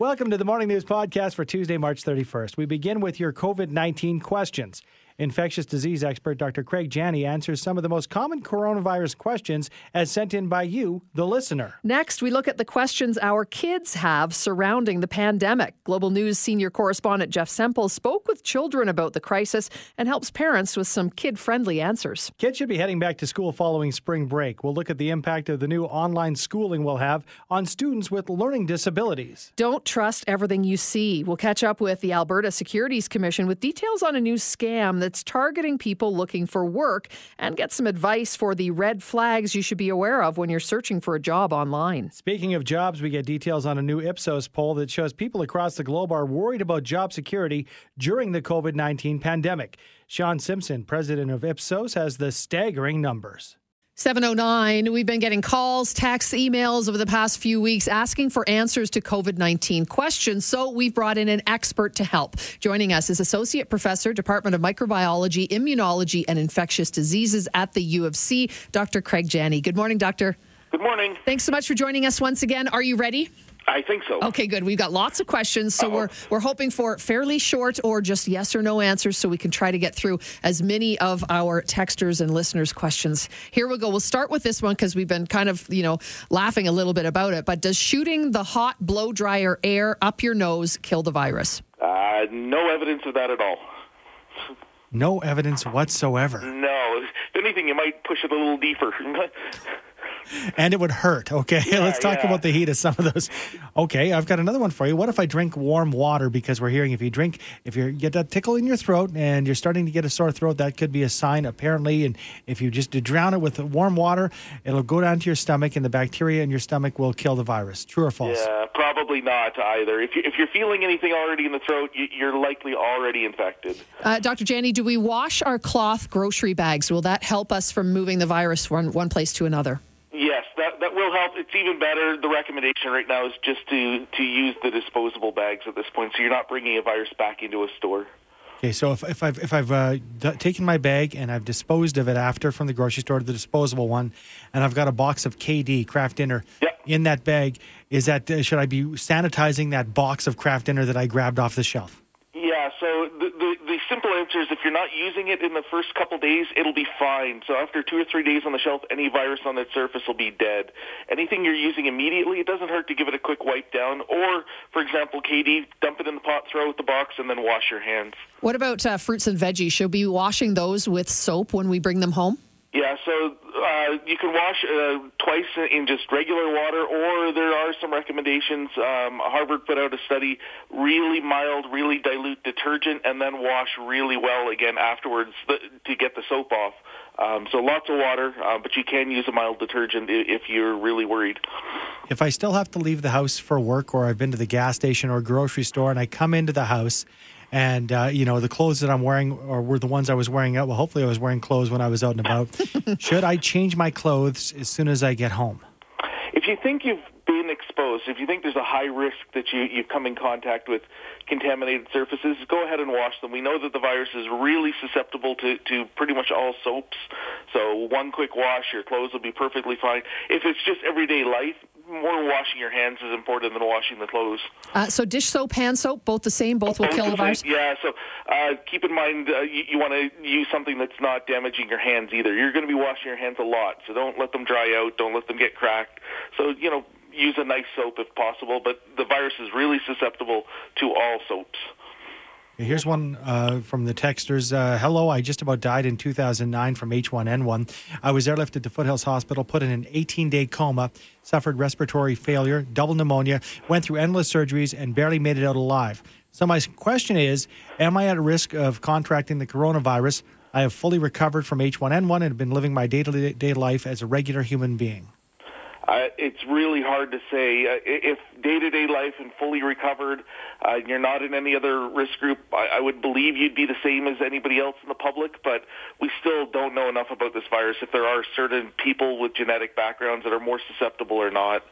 Welcome to the Morning News Podcast for Tuesday, March 31st. We begin with your COVID 19 questions. Infectious disease expert Dr. Craig Jenne answers some of the most common coronavirus questions as sent in by you, the listener. Next, we look at the questions our kids have surrounding the pandemic. Global News senior correspondent Jeff Semple spoke with children about the crisis and helps parents with some kid friendly answers. Kids should be heading back to school following spring break. We'll look at the impact of the new online schooling we'll have on students with learning disabilities. Don't trust everything you see. We'll catch up with the Alberta Securities Commission with details on a new scam that's targeting people looking for work and get some advice for the red flags you should be aware of when you're searching for a job online. Speaking of jobs, we get details on a new Ipsos poll that shows people across the globe are worried about job security during the COVID 19 pandemic. Sean Simpson, president of Ipsos, has the staggering numbers. 709. We've been getting calls, texts, emails over the past few weeks asking for answers to COVID 19 questions. So we've brought in an expert to help. Joining us is Associate Professor, Department of Microbiology, Immunology, and Infectious Diseases at the U of C, Dr. Craig Jenne. Good morning, Doctor. Good morning. Thanks so much for joining us once again. Are you ready? I think so. Okay, good. We've got lots of questions, so Uh-oh. we're we're hoping for fairly short or just yes or no answers, so we can try to get through as many of our texters and listeners' questions. Here we go. We'll start with this one because we've been kind of you know laughing a little bit about it. But does shooting the hot blow dryer air up your nose kill the virus? Uh, no evidence of that at all. No evidence whatsoever. No. If anything, you might push it a little deeper. and it would hurt. Okay, yeah, let's talk yeah. about the heat of some of those. Okay, I've got another one for you. What if I drink warm water? Because we're hearing if you drink, if you get that tickle in your throat and you're starting to get a sore throat, that could be a sign apparently. And if you just drown it with warm water, it'll go down to your stomach, and the bacteria in your stomach will kill the virus. True or false? Yeah, probably not either. If you if you're feeling anything already in the throat, you're likely already infected. Uh, Dr. Jenne, do we wash our cloth grocery bags? Will that help us from moving the virus from one place to another? Yes, that that will help. It's even better. The recommendation right now is just to to use the disposable bags at this point, so you're not bringing a virus back into a store. Okay, so if, if I've if I've uh, d- taken my bag and I've disposed of it after from the grocery store to the disposable one, and I've got a box of KD Kraft Dinner yep. in that bag, is that uh, should I be sanitizing that box of Kraft Dinner that I grabbed off the shelf? Yeah, so the, the, the simple answer is if you're not using it in the first couple days, it'll be fine. So after two or three days on the shelf, any virus on that surface will be dead. Anything you're using immediately, it doesn't hurt to give it a quick wipe down. Or, for example, KD, dump it in the pot, throw it out the box, and then wash your hands. What about uh, fruits and veggies? Should we be washing those with soap when we bring them home? Yeah, so uh, you can wash uh, twice in just regular water, or there are some recommendations. Um, Harvard put out a study: really mild, really dilute detergent, and then wash really well again afterwards to get the soap off. Um, so lots of water, uh, but you can use a mild detergent if you're really worried. If I still have to leave the house for work, or I've been to the gas station or grocery store, and I come into the house and uh, you know the clothes that I'm wearing or were the ones I was wearing out. Well, hopefully I was wearing clothes when I was out and about. Should I change my clothes as soon as I get home? If you think you've been exposed, if you think there's a high risk that you you come in contact with contaminated surfaces, go ahead and wash them. We know that the virus is really susceptible to, to pretty much all soaps. So one quick wash, your clothes will be perfectly fine. If it's just everyday life, more washing your hands is important than washing the clothes. Uh, so dish soap, hand soap, both the same, both, will kill the virus. Yeah. So uh, keep in mind uh, you, you want to use something that's not damaging your hands either. You're going to be washing your hands a lot, so don't let them dry out. Don't let them get cracked. So you know, use a nice soap if possible. But the virus is really susceptible to all soaps. Here's one uh, from the texters. Uh, Hello, I just about died in 2009 from H1N1. I was airlifted to Foothills Hospital, put in an 18 day coma, suffered respiratory failure, double pneumonia, went through endless surgeries, and barely made it out alive. So, my question is Am I at risk of contracting the coronavirus? I have fully recovered from H1N1 and have been living my day to day life as a regular human being. Uh, it's really hard to say. Uh, if day-to-day life and fully recovered, uh, you're not in any other risk group, I, I would believe you'd be the same as anybody else in the public, but we still don't know enough about this virus, if there are certain people with genetic backgrounds that are more susceptible or not.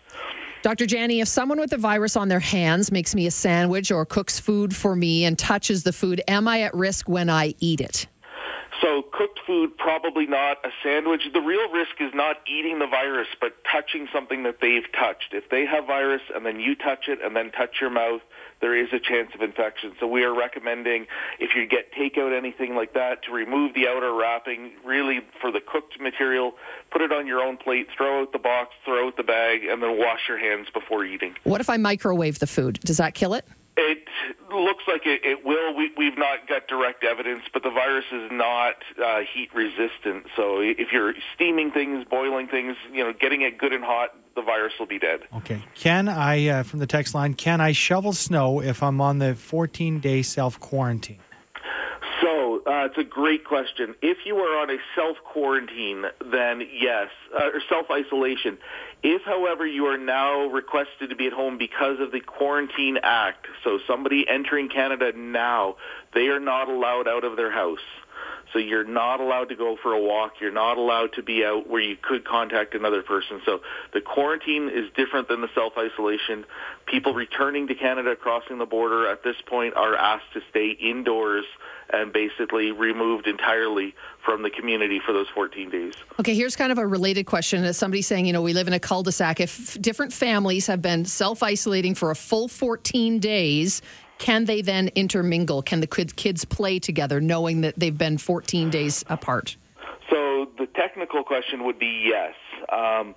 Dr. Jenne, if someone with the virus on their hands makes me a sandwich or cooks food for me and touches the food, am I at risk when I eat it? So cooked food, probably not a sandwich. The real risk is not eating the virus, but touching something that they've touched. If they have virus and then you touch it and then touch your mouth, there is a chance of infection. So we are recommending if you get takeout anything like that to remove the outer wrapping, really for the cooked material, put it on your own plate, throw out the box, throw out the bag, and then wash your hands before eating. What if I microwave the food? Does that kill it? Looks like it, it will. We, we've not got direct evidence, but the virus is not uh, heat resistant. So if you're steaming things, boiling things, you know, getting it good and hot, the virus will be dead. Okay. Can I, uh, from the text line, can I shovel snow if I'm on the 14 day self quarantine? Uh, it's a great question. If you are on a self quarantine, then yes, uh, or self isolation. If, however, you are now requested to be at home because of the Quarantine Act, so somebody entering Canada now, they are not allowed out of their house. So you're not allowed to go for a walk. You're not allowed to be out where you could contact another person. So the quarantine is different than the self-isolation. People returning to Canada crossing the border at this point are asked to stay indoors and basically removed entirely from the community for those 14 days. Okay, here's kind of a related question. As somebody saying, you know, we live in a cul-de-sac. If different families have been self-isolating for a full 14 days, can they then intermingle? Can the kids play together knowing that they've been 14 days apart? So the technical question would be yes. Um,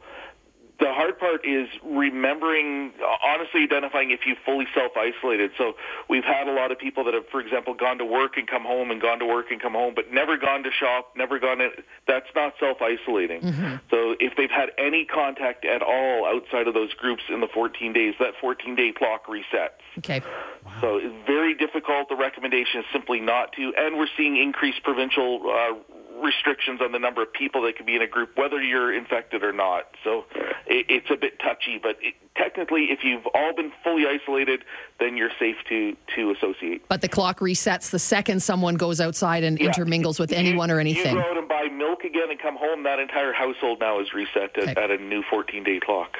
the hard part is remembering, honestly identifying if you fully self-isolated. So we've had a lot of people that have, for example, gone to work and come home and gone to work and come home, but never gone to shop, never gone in. That's not self-isolating. Mm-hmm. So if they've had any contact at all outside of those groups in the 14 days, that 14-day clock resets. Okay. Wow. So it's very difficult. The recommendation is simply not to, and we're seeing increased provincial uh, restrictions on the number of people that can be in a group, whether you're infected or not. So it, it's a bit touchy, but it, technically, if you've all been fully isolated, then you're safe to to associate. But the clock resets the second someone goes outside and yeah. intermingles with anyone you, or anything. You go out and buy milk again and come home. That entire household now is reset at, okay. at a new 14 day clock.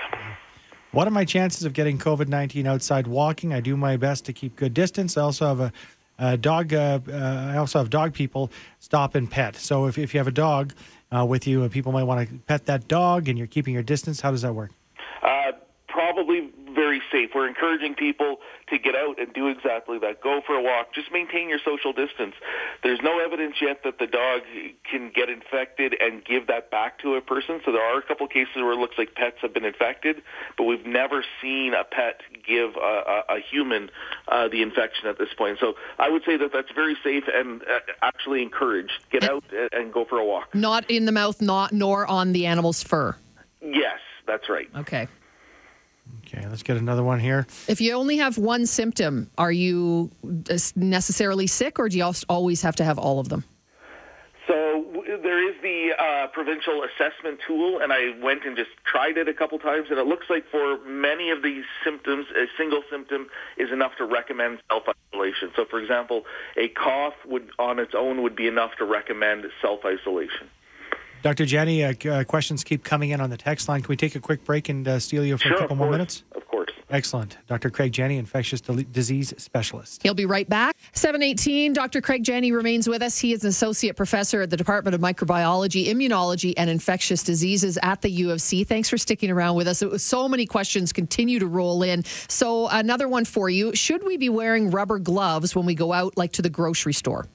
What are my chances of getting COVID 19 outside walking? I do my best to keep good distance. I also have a uh, dog. Uh, uh, I also have dog people stop and pet. So if, if you have a dog uh, with you, and people might want to pet that dog, and you're keeping your distance, how does that work? Safe. We're encouraging people to get out and do exactly that. Go for a walk. Just maintain your social distance. There's no evidence yet that the dog can get infected and give that back to a person. So there are a couple of cases where it looks like pets have been infected, but we've never seen a pet give a, a, a human uh, the infection at this point. So I would say that that's very safe and uh, actually encouraged. Get out and go for a walk. Not in the mouth, not nor on the animal's fur. Yes, that's right. Okay. Okay, let's get another one here. If you only have one symptom, are you necessarily sick or do you always have to have all of them? So there is the uh, provincial assessment tool, and I went and just tried it a couple times, and it looks like for many of these symptoms, a single symptom is enough to recommend self-isolation. So, for example, a cough would on its own would be enough to recommend self-isolation. Dr. Jenne, uh, uh, questions keep coming in on the text line. Can we take a quick break and uh, steal you for sure, a couple more minutes? Of course. Excellent. Dr. Craig Jenne, infectious disease specialist. He'll be right back. 718, Dr. Craig Jenne remains with us. He is an associate professor at the Department of Microbiology, Immunology, and Infectious Diseases at the U of C. Thanks for sticking around with us. So many questions continue to roll in. So, another one for you Should we be wearing rubber gloves when we go out, like to the grocery store?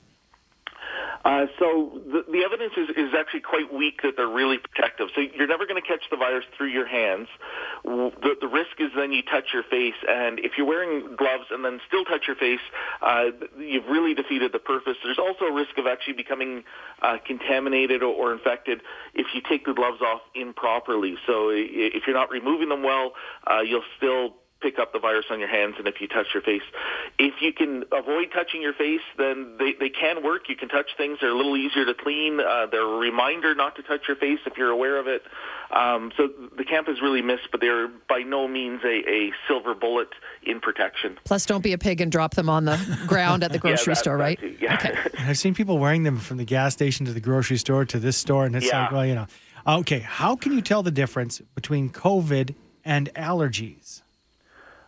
Uh, so the, the evidence is, is actually quite weak that they're really protective. So you're never going to catch the virus through your hands. The, the risk is then you touch your face, and if you're wearing gloves and then still touch your face, uh, you've really defeated the purpose. There's also a risk of actually becoming uh, contaminated or, or infected if you take the gloves off improperly. So if you're not removing them well, uh, you'll still pick up the virus on your hands and if you touch your face. If you can avoid touching your face, then they, they can work. You can touch things. They're a little easier to clean. Uh, they're a reminder not to touch your face if you're aware of it. Um, so the camp is really missed, but they're by no means a, a silver bullet in protection. Plus, don't be a pig and drop them on the ground at the grocery yeah, that, store, right? Too, yeah. Okay. I've seen people wearing them from the gas station to the grocery store to this store, and it's yeah. like, well, you know. Okay, how can you tell the difference between COVID and allergies?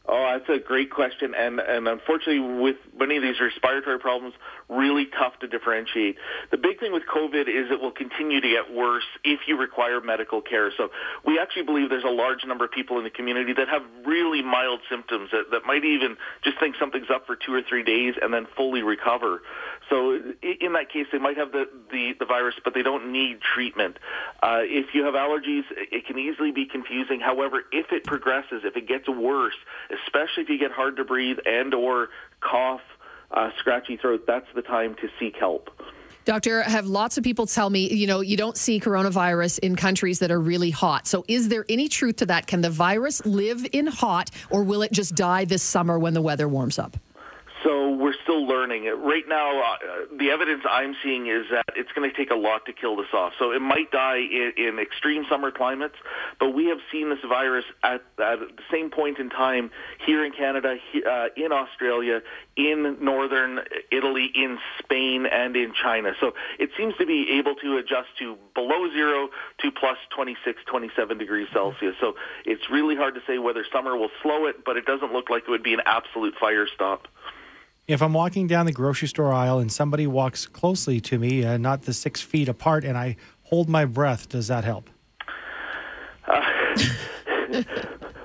Oh, that's a great question, and and unfortunately, with many of these respiratory problems, really tough to differentiate. The big thing with COVID is it will continue to get worse if you require medical care. So we actually believe there's a large number of people in the community that have really mild symptoms that, that might even just think something's up for two or three days and then fully recover. So in that case, they might have the, the, the virus, but they don't need treatment. Uh, if you have allergies, it can easily be confusing. However, if it progresses, if it gets worse, especially if you get hard to breathe and or cough, uh, scratchy throat, that's the time to seek help. Doctor, I have lots of people tell me, you know, you don't see coronavirus in countries that are really hot. So is there any truth to that? Can the virus live in hot or will it just die this summer when the weather warms up? Still learning. Right now, uh, the evidence I'm seeing is that it's going to take a lot to kill this off. So it might die in, in extreme summer climates, but we have seen this virus at, at the same point in time here in Canada, uh, in Australia, in northern Italy, in Spain, and in China. So it seems to be able to adjust to below zero to plus 26, 27 degrees Celsius. So it's really hard to say whether summer will slow it, but it doesn't look like it would be an absolute fire stop. If I'm walking down the grocery store aisle and somebody walks closely to me, uh, not the six feet apart, and I hold my breath, does that help? Uh,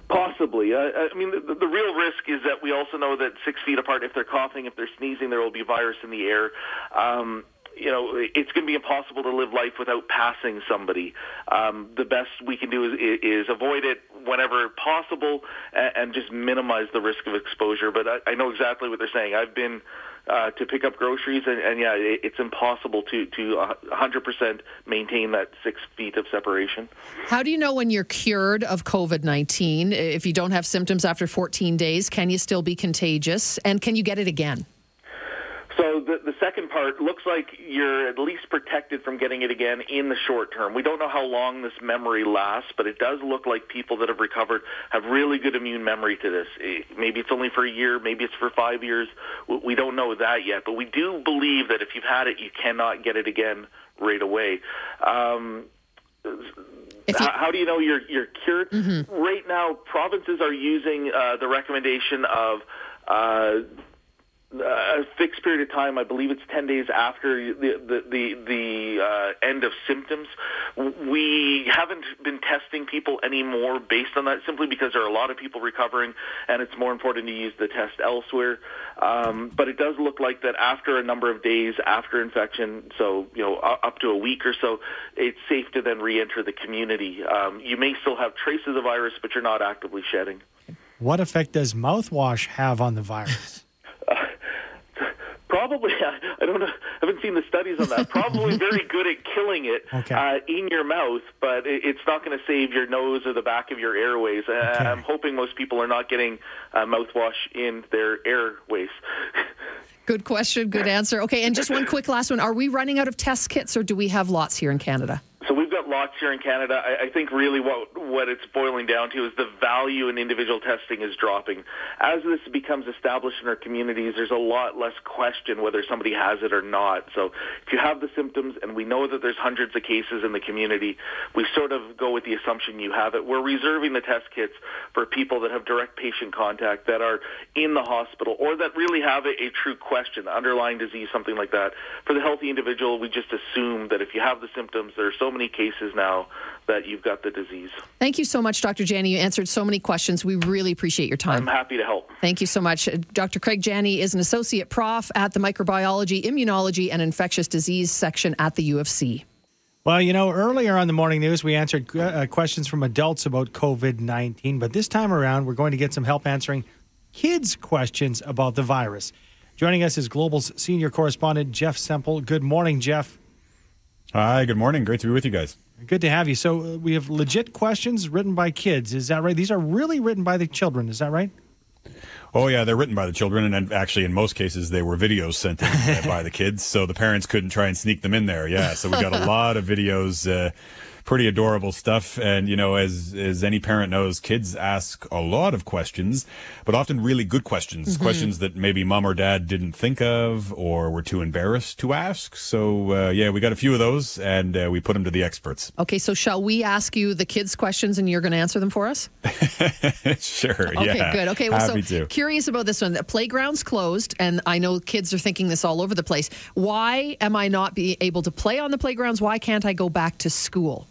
possibly. Uh, I mean, the, the, real risk is that we also know that six feet apart, if they're coughing, if they're sneezing, there will be virus in the air. Um, you know, it's going to be impossible to live life without passing somebody. Um, the best we can do is, is avoid it whenever possible and, and just minimize the risk of exposure. But I, I know exactly what they're saying. I've been uh, to pick up groceries, and, and yeah, it, it's impossible to to 100% maintain that six feet of separation. How do you know when you're cured of COVID 19? If you don't have symptoms after 14 days, can you still be contagious, and can you get it again? So the, the second part looks like you're at least protected from getting it again in the short term. We don't know how long this memory lasts, but it does look like people that have recovered have really good immune memory to this. Eh, maybe it's only for a year, maybe it's for five years. We don't know that yet, but we do believe that if you've had it, you cannot get it again right away. Um, you, how, do you know you're you're cured? Mm-hmm. Right now, provinces are using uh, the recommendation of uh, a fixed period of time. I believe it's ten days after the the the, the uh, end of symptoms. We haven't been testing people anymore based on that, simply because there are a lot of people recovering, and it's more important to use the test elsewhere. Um, but it does look like that after a number of days after infection, so you know up to a week or so, it's safe to then re-enter the community. Um, you may still have traces of virus, but you're not actively shedding. What effect does mouthwash have on the virus? Probably, I don't know. I haven't seen the studies on that. Probably very good at killing it okay. uh, in your mouth, but it's not going to save your nose or the back of your airways. Uh, okay. I'm hoping most people are not getting uh, mouthwash in their airways. Good question. Good answer. Okay, and just one quick last one. Are we running out of test kits, or do we have lots here in Canada? Lots here in Canada. I, I think really what what it's boiling down to is the value in individual testing is dropping. As this becomes established in our communities, there's a lot less question whether somebody has it or not. So if you have the symptoms, and we know that there's hundreds of cases in the community, we sort of go with the assumption you have it. We're reserving the test kits for people that have direct patient contact, that are in the hospital, or that really have a, a true question, underlying disease, something like that. For the healthy individual, we just assume that if you have the symptoms, there are so many cases now that you've got the disease. Thank you so much, Dr. Jenne. You answered so many questions. We really appreciate your time. I'm happy to help. Thank you so much. Dr. Craig Jenne is an associate prof at the microbiology, immunology, and infectious disease section at the U of C. Well, you know, earlier on the morning news, we answered uh, questions from adults about COVID 19, but this time around, we're going to get some help answering kids' questions about the virus. Joining us is Global's senior correspondent, Jeff Semple. Good morning, Jeff. Hi, good morning. Great to be with you guys. Good to have you. So, uh, we have legit questions written by kids. Is that right? These are really written by the children. Is that right? Oh yeah, they're written by the children, and actually, in most cases, they were videos sent in by the kids, so the parents couldn't try and sneak them in there. Yeah, so we got a lot of videos. Uh, pretty adorable stuff. And, you know, as, as any parent knows, kids ask a lot of questions, but often really good questions, Mm-hmm. questions that maybe mom or dad didn't think of or were too embarrassed to ask. So, uh, yeah, we got a few of those and uh, we put them to the experts. Okay, so shall we ask you the kids' questions and you're going to answer them for us? sure. Okay, yeah. good. Okay, well, Happy so to. curious about this one. The playground's closed, and I know kids are thinking this all over the place. Why am I not be able to play on the playgrounds? Why can't I go back to school?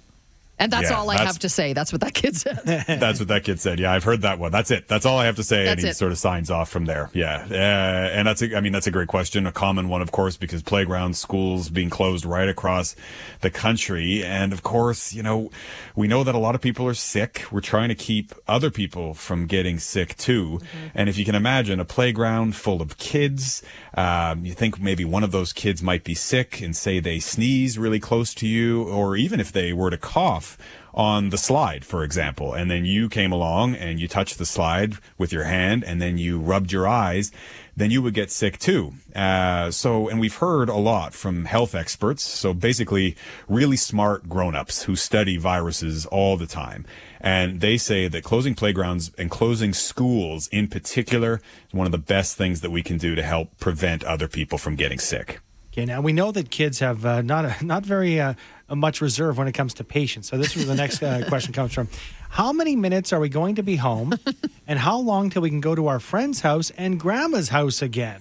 And that's Yeah, all I that's- have to say. That's what that kid said. That's what that kid said. Yeah, I've heard that one. That's it. That's all I have to say. That's and he it. sort of signs off from there. Yeah. Uh, and that's, a, I mean, that's a great question. A common one, of course, because playgrounds, schools being closed right across the country. And of course, you know, we know that a lot of people are sick. We're trying to keep other people from getting sick too. And if you can imagine a playground full of kids, um, you think maybe one of those kids might be sick and say they sneeze really close to you, or even if they were to cough on the slide, for example, and then you came along and you touched the slide with your hand and then you rubbed your eyes, then you would get sick too. Uh, so, and we've heard a lot from health experts. So basically really smart grown-ups who study viruses all the time. And they say that closing playgrounds and closing schools in particular is one of the best things that we can do to help prevent other people from getting sick. Okay, now we know that kids have uh, not not very uh, much reserve when it comes to patience. So this is the next uh, question comes from. How many minutes are we going to be home, and how long till we can go to our friend's house and grandma's house again?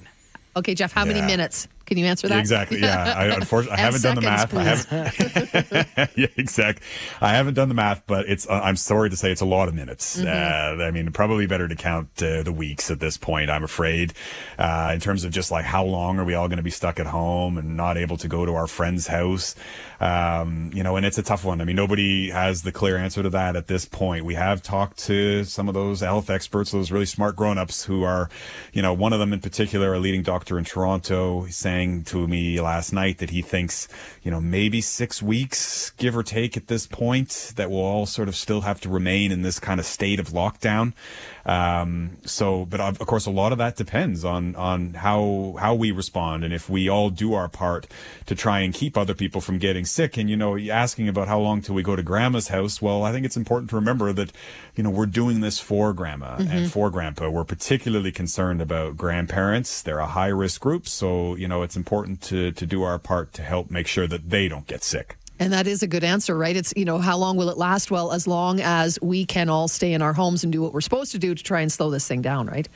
Okay, Jeff, how many minutes? Can you answer that? Exactly. Yeah. I, unfortunately, I haven't done the math. I haven't. yeah, exactly. I haven't done the math, but it's. Uh, I'm sorry to say it's a lot of minutes. Mm-hmm. Uh, I mean, probably better to count uh, the weeks at this point. I'm afraid, uh, in terms of just like how long are we all going to be stuck at home and not able to go to our friend's house. Um, you know, and it's a tough one. I mean, nobody has the clear answer to that at this point. We have talked to some of those health experts, those really smart grown-ups who are, you know, one of them in particular, a leading doctor in Toronto, he's saying to me last night that he thinks, you know, maybe six weeks, give or take at this point, that we'll all sort of still have to remain in this kind of state of lockdown. Um, so, but of course, a lot of that depends on, on how, how we respond and if we all do our part to try and keep other people from getting sick. And, you know, asking about how long till we go to grandma's house. Well, I think it's important to remember that, you know, we're doing this for grandma and for grandpa. We're particularly concerned about grandparents. They're a high risk group. So, you know, it's important to, to do our part to help make sure that they don't get sick. And that is a good answer, right? It's, you know, how long will it last? Well, as long as we can all stay in our homes and do what we're supposed to do to try and slow this thing down, right?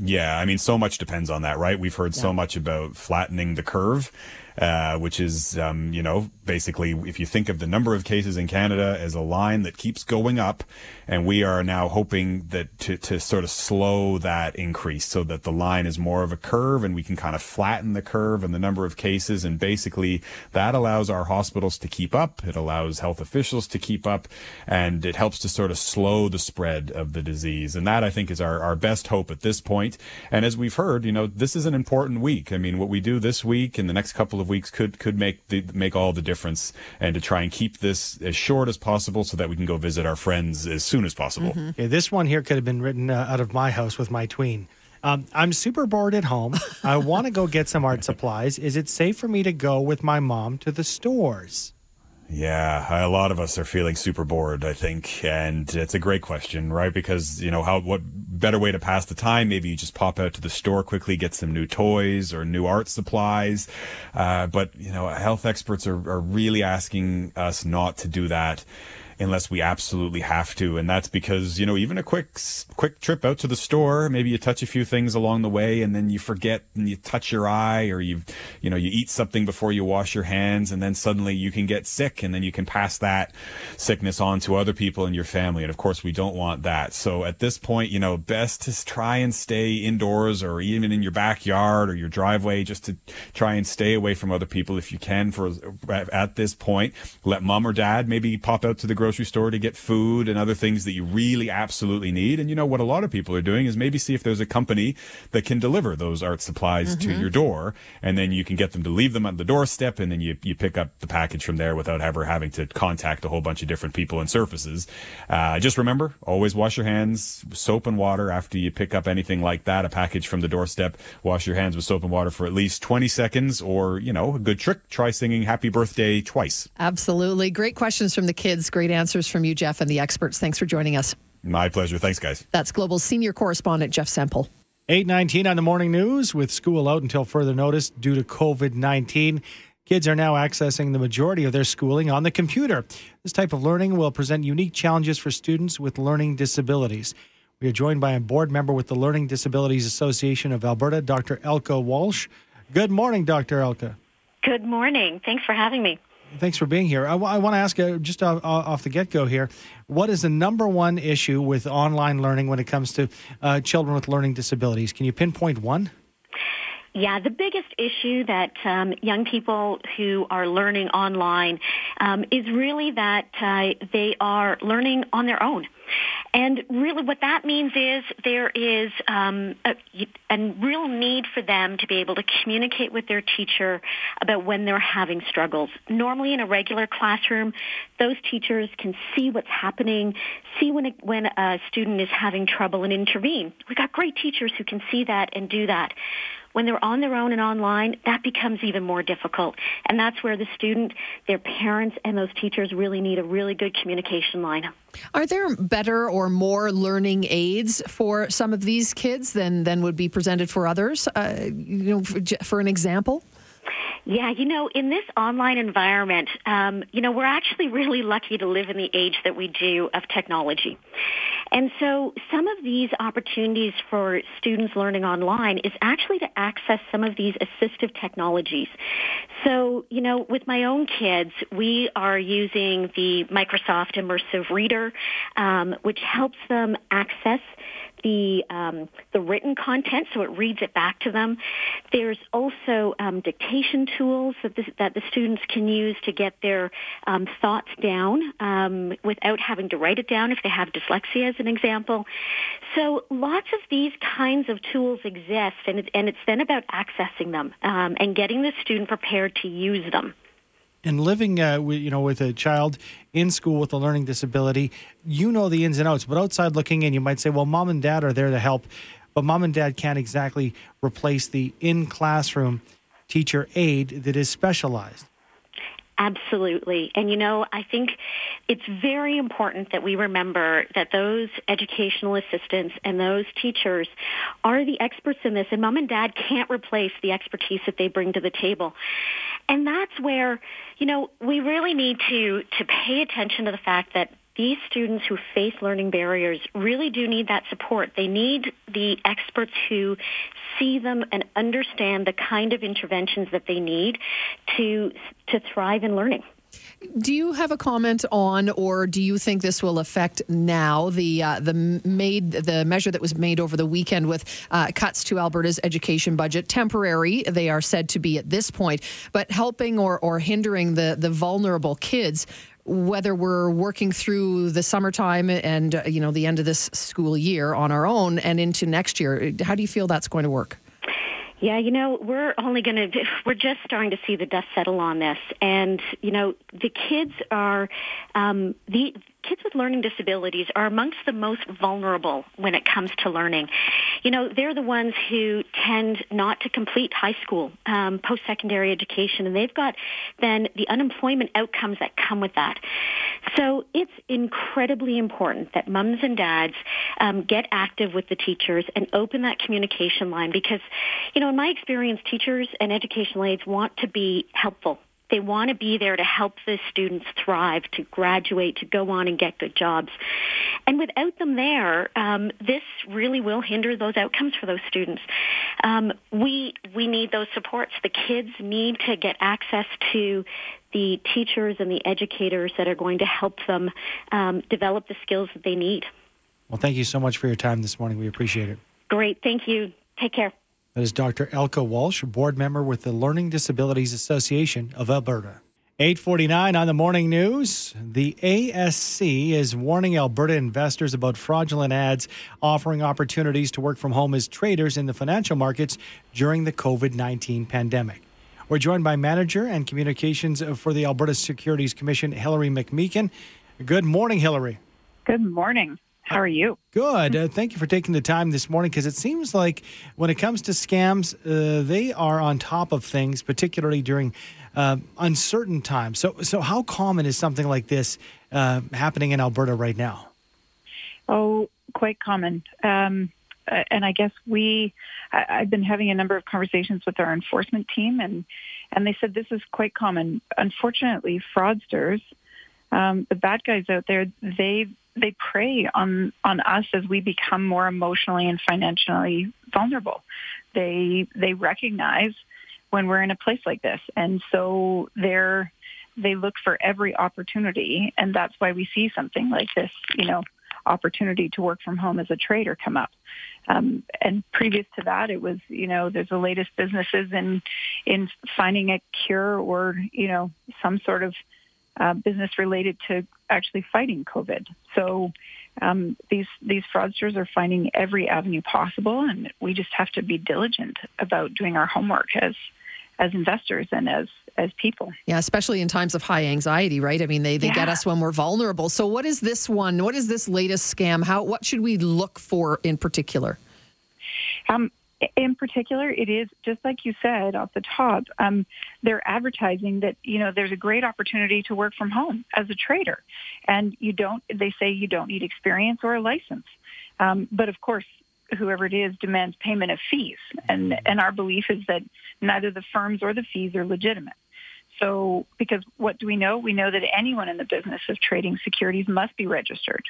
Yeah, I mean, so much depends on that, right? We've heard so much about flattening the curve, uh, which is, um, you know, basically, if you think of the number of cases in Canada as a line that keeps going up, and we are now hoping that to, to sort of slow that increase so that the line is more of a curve and we can kind of flatten the curve and the number of cases. And basically, that allows our hospitals to keep up. It allows health officials to keep up and it helps to sort of slow the spread of the disease. And that I think is our, our best hope at this point. And as we've heard, you know, this is an important week. I mean, what we do this week and the next couple of weeks could, could make the, make all the difference and to try and keep this as short as possible so that we can go visit our friends as soon as possible. Okay, this one here could have been written uh, out of my house with my tween. Um, I'm super bored at home. I want to go get some art supplies. Is it safe for me to go with my mom to the stores? Yeah, a lot of us are feeling super bored, I think, and it's a great question, right? Because you know how what better way to pass the time? Maybe you just pop out to the store quickly, get some new toys or new art supplies. Uh, but you know, health experts are, are really asking us not to do that unless we absolutely have to. And that's because, you know, even a quick, quick trip out to the store, maybe you touch a few things along the way and then you forget and you touch your eye or you, you know, you eat something before you wash your hands and then suddenly you can get sick and then you can pass that sickness on to other people in your family. And of course, we don't want that. So at this point, you know, best to try and stay indoors or even in your backyard or your driveway just to try and stay away from other people if you can for at this point. Let mom or dad maybe pop out to the grocery grocery store to get food and other things that you really absolutely need. And you know what a lot of people are doing is maybe see if there's a company that can deliver those art supplies mm-hmm. to your door, and then you can get them to leave them on the doorstep, and then you you pick up the package from there without ever having to contact a whole bunch of different people and surfaces. Uh, just remember, always wash your hands, soap and water after you pick up anything like that, a package from the doorstep. Wash your hands with soap and water for at least 20 seconds, or you know, a good trick. Try singing "Happy Birthday" twice. Absolutely, great questions from the kids. Great answers from you, Jeff, and the experts. Thanks for joining us. My pleasure. Thanks, guys. That's Global Senior Correspondent Jeff Semple. 819 on the morning news with school out until further notice due to COVID 19. Kids are now accessing the majority of their schooling on the computer. This type of learning will present unique challenges for students with learning disabilities. We are joined by a board member with the Learning Disabilities Association of Alberta, Dr. Elka Walsh. Good morning, Dr. Elka. Good morning. Thanks for having me. Thanks for being here. I, w- I want to ask uh, just off, off the get go here what is the number one issue with online learning when it comes to uh, children with learning disabilities? Can you pinpoint one? Yeah, the biggest issue that um, young people who are learning online um, is really that uh, they are learning on their own. And really what that means is there is um, a, a real need for them to be able to communicate with their teacher about when they're having struggles. Normally in a regular classroom, those teachers can see what's happening, see when, it, when a student is having trouble and intervene. We've got great teachers who can see that and do that when they're on their own and online, that becomes even more difficult. And that's where the student, their parents, and those teachers really need a really good communication line. Are there better or more learning aids for some of these kids than, than would be presented for others? Uh, you know, for, for an example? Yeah, you know, in this online environment, um, you know, we're actually really lucky to live in the age that we do of technology. And so some of these opportunities for students learning online is actually to access some of these assistive technologies. So, you know, with my own kids, we are using the Microsoft Immersive Reader, um, which helps them access the um, the written content, so it reads it back to them. There's also um, dictation tools that that the students can use to get their um, thoughts down um, without having to write it down if they have dyslexia, as an example. So lots of these kinds of tools exist, and, it, and it's then about accessing them um, and getting the student prepared to use them and living uh, with, you know with a child in school with a learning disability you know the ins and outs but outside looking in you might say well mom and dad are there to help but mom and dad can't exactly replace the in classroom teacher aid that is specialized Absolutely. And you know, I think it's very important that we remember that those educational assistants and those teachers are the experts in this and mom and dad can't replace the expertise that they bring to the table. And that's where, you know, we really need to, to pay attention to the fact that these students who face learning barriers really do need that support. They need the experts who see them and understand the kind of interventions that they need to to thrive in learning. Do you have a comment on, or do you think this will affect now the uh, the made the measure that was made over the weekend with uh, cuts to Alberta's education budget? Temporary, they are said to be at this point, but helping or or hindering the the vulnerable kids whether we're working through the summertime and uh, you know the end of this school year on our own and into next year how do you feel that's going to work yeah, you know, we're only going to, we're just starting to see the dust settle on this. And, you know, the kids are, um, the, kids with learning disabilities are amongst the most vulnerable when it comes to learning. You know, they're the ones who tend not to complete high school, um, post-secondary education, and they've got then the unemployment outcomes that come with that. So it's incredibly important that mums and dads um, get active with the teachers and open that communication line because, you know, in my experience, teachers and educational aides want to be helpful they want to be there to help the students thrive, to graduate, to go on and get good jobs. And without them there, um, this really will hinder those outcomes for those students. Um, we we need those supports. The kids need to get access to the teachers and the educators that are going to help them um, develop the skills that they need. Well, thank you so much for your time this morning. We appreciate it. Great. Thank you. Take care. That is Dr. Elka Walsh, board member with the Learning Disabilities Association of Alberta. 849 on the morning news. The ASC is warning Alberta investors about fraudulent ads offering opportunities to work from home as traders in the financial markets during the COVID 19 pandemic. We're joined by manager and communications for the Alberta Securities Commission, Hillary McMeekin. Good morning, Hillary. Good morning. How are you? Good. Uh, thank you for taking the time this morning because it seems like when it comes to scams, uh, they are on top of things, particularly during uh, uncertain times. So, so how common is something like this uh, happening in Alberta right now? Oh, quite common. Um, and I guess we, I, I've been having a number of conversations with our enforcement team, and and they said this is quite common. Unfortunately, fraudsters, um, the bad guys out there, they they prey on on us as we become more emotionally and financially vulnerable. They they recognize when we're in a place like this. And so they're, they look for every opportunity. And that's why we see something like this, you know, opportunity to work from home as a trader come up. Um, and previous to that, it was, you know, there's the latest businesses in, in finding a cure or, you know, some sort of uh, business related to actually fighting COVID. So um, these these fraudsters are finding every avenue possible, and we just have to be diligent about doing our homework as as investors and as as people. Yeah, especially in times of high anxiety, right? I mean, they, they yeah. get us when we're vulnerable. So what is this one? What is this latest scam? How what should we look for in particular? Um, in particular, it is just like you said off the top. Um, they're advertising that you know there's a great opportunity to work from home as a trader, and you don't. They say you don't need experience or a license, um, but of course, whoever it is demands payment of fees. And, and our belief is that neither the firms or the fees are legitimate. So, because what do we know? We know that anyone in the business of trading securities must be registered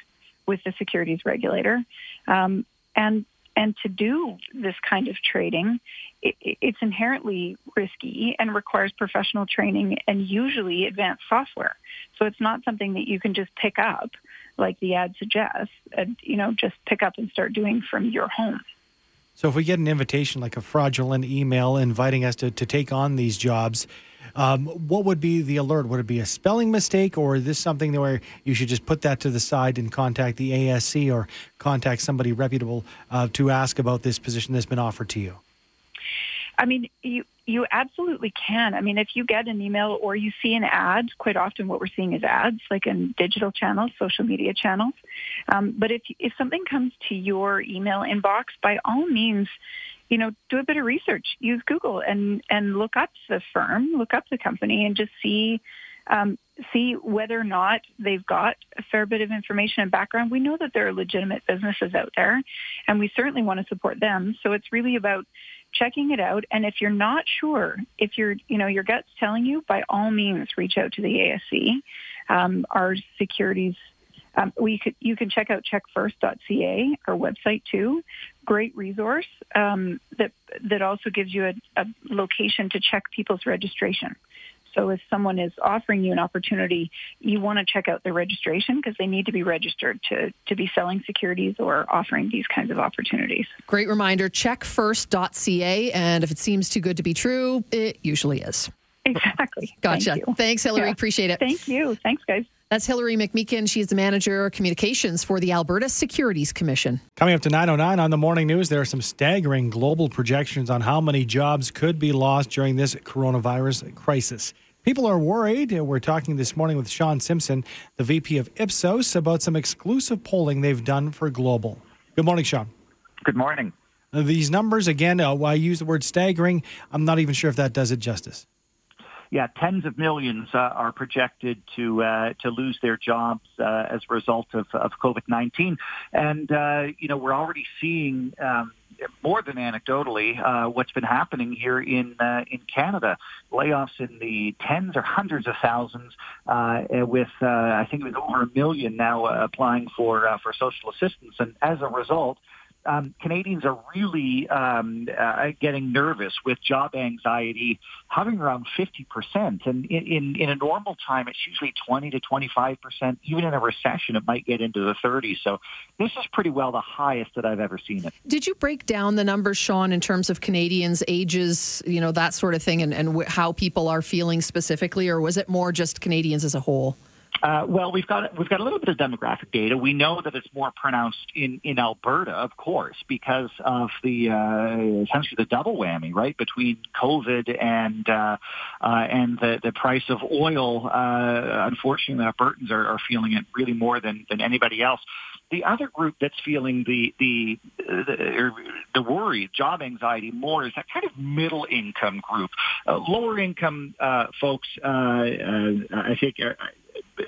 with the securities regulator. Um, and and to do this kind of trading, it, it's inherently risky and requires professional training and usually advanced software. So it's not something that you can just pick up like the ad suggests, and, you know, just pick up and start doing from your home. So if we get an invitation, like a fraudulent email inviting us to, to take on these jobs, um, what would be the alert? Would it be a spelling mistake, or is this something where you should just put that to the side and contact the ASC or contact somebody reputable uh, to ask about this position that's been offered to you? I mean, you you absolutely can. I mean, if you get an email or you see an ad, quite often what we're seeing is ads, like in digital channels, social media channels. Um, but if if something comes to your email inbox, by all means, you know, do a bit of research. Use Google and and look up the firm, look up the company, and just see um, see whether or not they've got a fair bit of information and background. We know that there are legitimate businesses out there, and we certainly want to support them. So it's really about checking it out. And if you're not sure, if you're, you know, your gut's telling you, by all means, reach out to the ASC. Um, our securities, um, we could, you can check out checkfirst.ca, our website too. Great resource um, that that also gives you a, a location to check people's registration. So if someone is offering you an opportunity, you want to check out their registration because they need to be registered to, to be selling securities or offering these kinds of opportunities. Great reminder, checkfirst.ca. And if it seems too good to be true, it usually is. Exactly. Gotcha. Thank Thanks, Hilary. Yeah. Appreciate it. Thank you. Thanks, guys. That's Hillary McMeekin. She's the manager of communications for the Alberta Securities Commission. Coming up to 909 on the morning news, there are some staggering global projections on how many jobs could be lost during this coronavirus crisis. People are worried. We're talking this morning with Sean Simpson, the VP of Ipsos, about some exclusive polling they've done for Global. Good morning, Sean. Good morning. These numbers, again, uh, I use the word staggering. I'm not even sure if that does it justice yeah, tens of millions uh, are projected to uh, to lose their jobs uh, as a result of, of COVID nineteen, and uh, you know we're already seeing. Um, more than anecdotally, uh, what's been happening here in uh, in Canada, layoffs in the tens or hundreds of thousands, with I think it was over a million now applying for for social assistance, and as a result, um, Canadians are really um, uh, getting nervous with job anxiety, hovering around 50%. And in, in, in, a normal time, it's usually 20 to 25%. Even in a recession, it might get into the 30s. So this is pretty well the highest that I've ever seen it. Did you break down the numbers, Sean, in terms of Canadians' ages, you know, that sort of thing, and, and how people are feeling specifically, or was it more just Canadians as a whole? Uh, well, we've got we've got a little bit of demographic data. We know that it's more pronounced in, in Alberta, of course, because of the uh, essentially the double whammy, right, between COVID and uh, uh and the the price of oil. Uh, unfortunately, Albertans are, are feeling it really more than than anybody else. The other group that's feeling the the the, the worry, job anxiety more is that kind of middle income group, uh, lower income uh, folks. Uh, uh, I think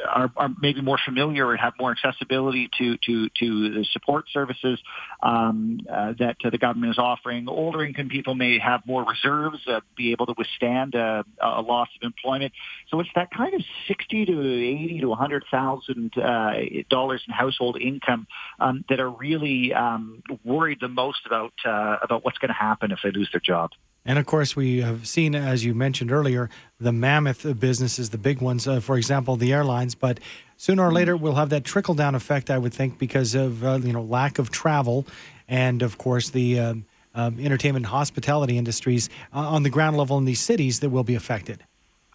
are, are, maybe more familiar or have more accessibility to to to the support services um, uh, that uh, the government is offering. Older income people may have more reserves, uh, be able to withstand a, a, loss of employment. So it's that kind of sixty to eighty to one hundred thousand uh, dollars in household income um, that are really um, worried the most about uh, about what's going to happen if they lose their job. And of course, we have seen, as you mentioned earlier, the mammoth businesses, the big ones, uh, for example, the airlines. But sooner or later, we'll have that trickle down effect, I would think, because of uh, you know lack of travel, and of course the um, um, entertainment and hospitality industries uh, on the ground level in these cities that will be affected.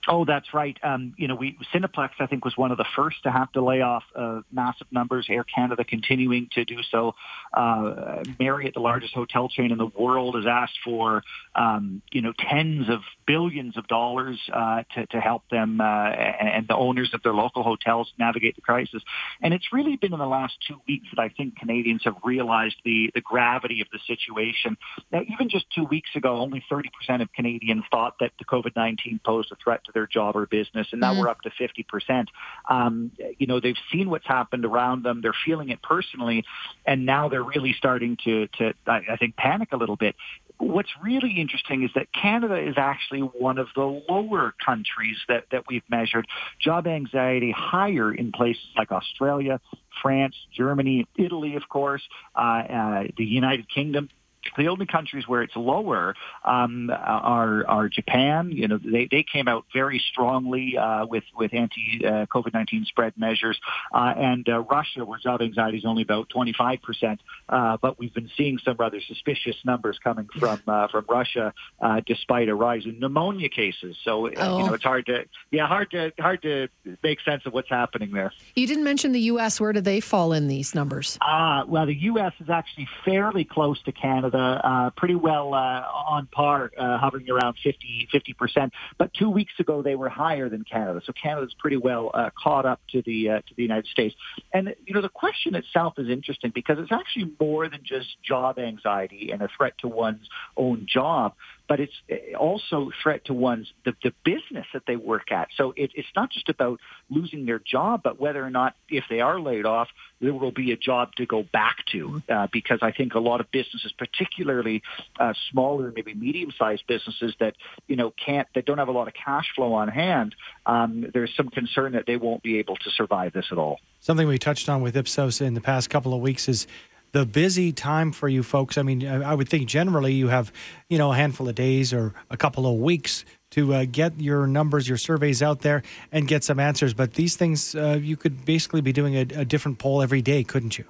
Oh, that's right. Um, you know, we Cineplex, I think, was one of the first to have to lay off uh, massive numbers. Air Canada continuing to do so. Uh, Marriott, the largest hotel chain in the world, has asked for um, you know tens of billions of dollars uh, to to help them uh, and the owners of their local hotels navigate the crisis. And it's really been in the last two weeks that I think Canadians have realized the the gravity of the situation. Now, even just two weeks ago, only 30% of Canadians thought that the COVID-19 posed a threat to their job or business, and now mm we're up to 50%. Um, you know, they've seen what's happened around them. They're feeling it personally, and now they're really starting to, to I, I think, panic a little bit what's really interesting is that Canada is actually one of the lower countries that, that we've measured. Job anxiety higher in places like Australia, France, Germany, Italy, of course, uh, uh, the United Kingdom. The only countries where it's lower um, are are Japan. You know, they, they came out very strongly uh, with with anti uh, COVID nineteen spread measures, uh, and uh, Russia, where job anxiety is only about twenty five percent. Uh, but we've been seeing some rather suspicious numbers coming from uh, from Russia, despite a rise in pneumonia cases. So oh. you know, it's hard to yeah hard to hard to make sense of what's happening there. You didn't mention the U.S. Where do they fall in these numbers? Ah, well, the U.S. is actually fairly close to Canada uh, pretty well uh, on par, uh, hovering around 50 percent. But two weeks ago, they were higher than Canada, so Canada's pretty well uh, caught up to the uh, to the United States. And you know, the question itself is interesting because it's actually more than just job anxiety and a threat to one's own job but it's also threat to one's the, the business that they work at. So it, it's not just about losing their job, but whether or not if they are laid off, there will be a job to go back to. Uh, because I think a lot of businesses, particularly uh, smaller, maybe medium-sized businesses that you know can't, that don't have a lot of cash flow on hand, um, there's some concern that they won't be able to survive this at all. Something we touched on with Ipsos in the past couple of weeks is the busy time for you folks? I mean, I would think generally you have, you know, a handful of days or a couple of weeks to uh, get your numbers, your surveys out there and get some answers. But these things, uh, you could basically be doing a, a different poll every day, couldn't you?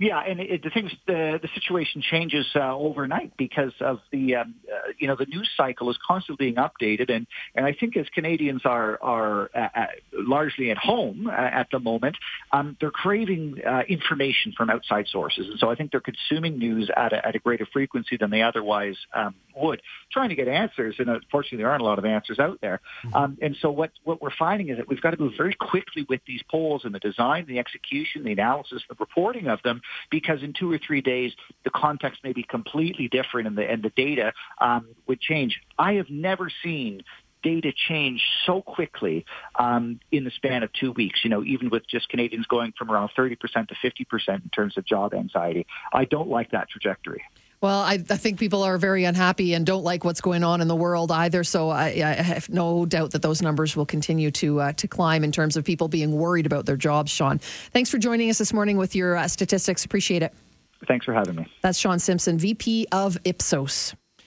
Yeah, and it, the things the the situation changes uh, overnight because of the um, uh, you know the news cycle is constantly being updated, and and I think as Canadians are are uh, uh largely at home uh, at the moment, um, they're craving uh, information from outside sources, and so I think they're consuming news at a, at a greater frequency than they otherwise um, would, trying to get answers, and unfortunately there aren't a lot of answers out there. Mm-hmm. Um, and so what what we're finding is that we've got to move very quickly with these polls and the design, the execution, the analysis, the reporting of them because in two or three days the context may be completely different and the and the data um, would change. I have never seen data change so quickly um, in the span of two weeks. You know, even with just Canadians going from around 30% to 50% in terms of job anxiety. I don't like that trajectory. Well, I, I, think people are very unhappy and don't like what's going on in the world either. So I, I have no doubt that those numbers will continue to uh, to climb in terms of people being worried about their jobs. Sean, thanks for joining us this morning with your uh, statistics. Appreciate it. Thanks for having me. That's Sean Simpson, VP of Ipsos.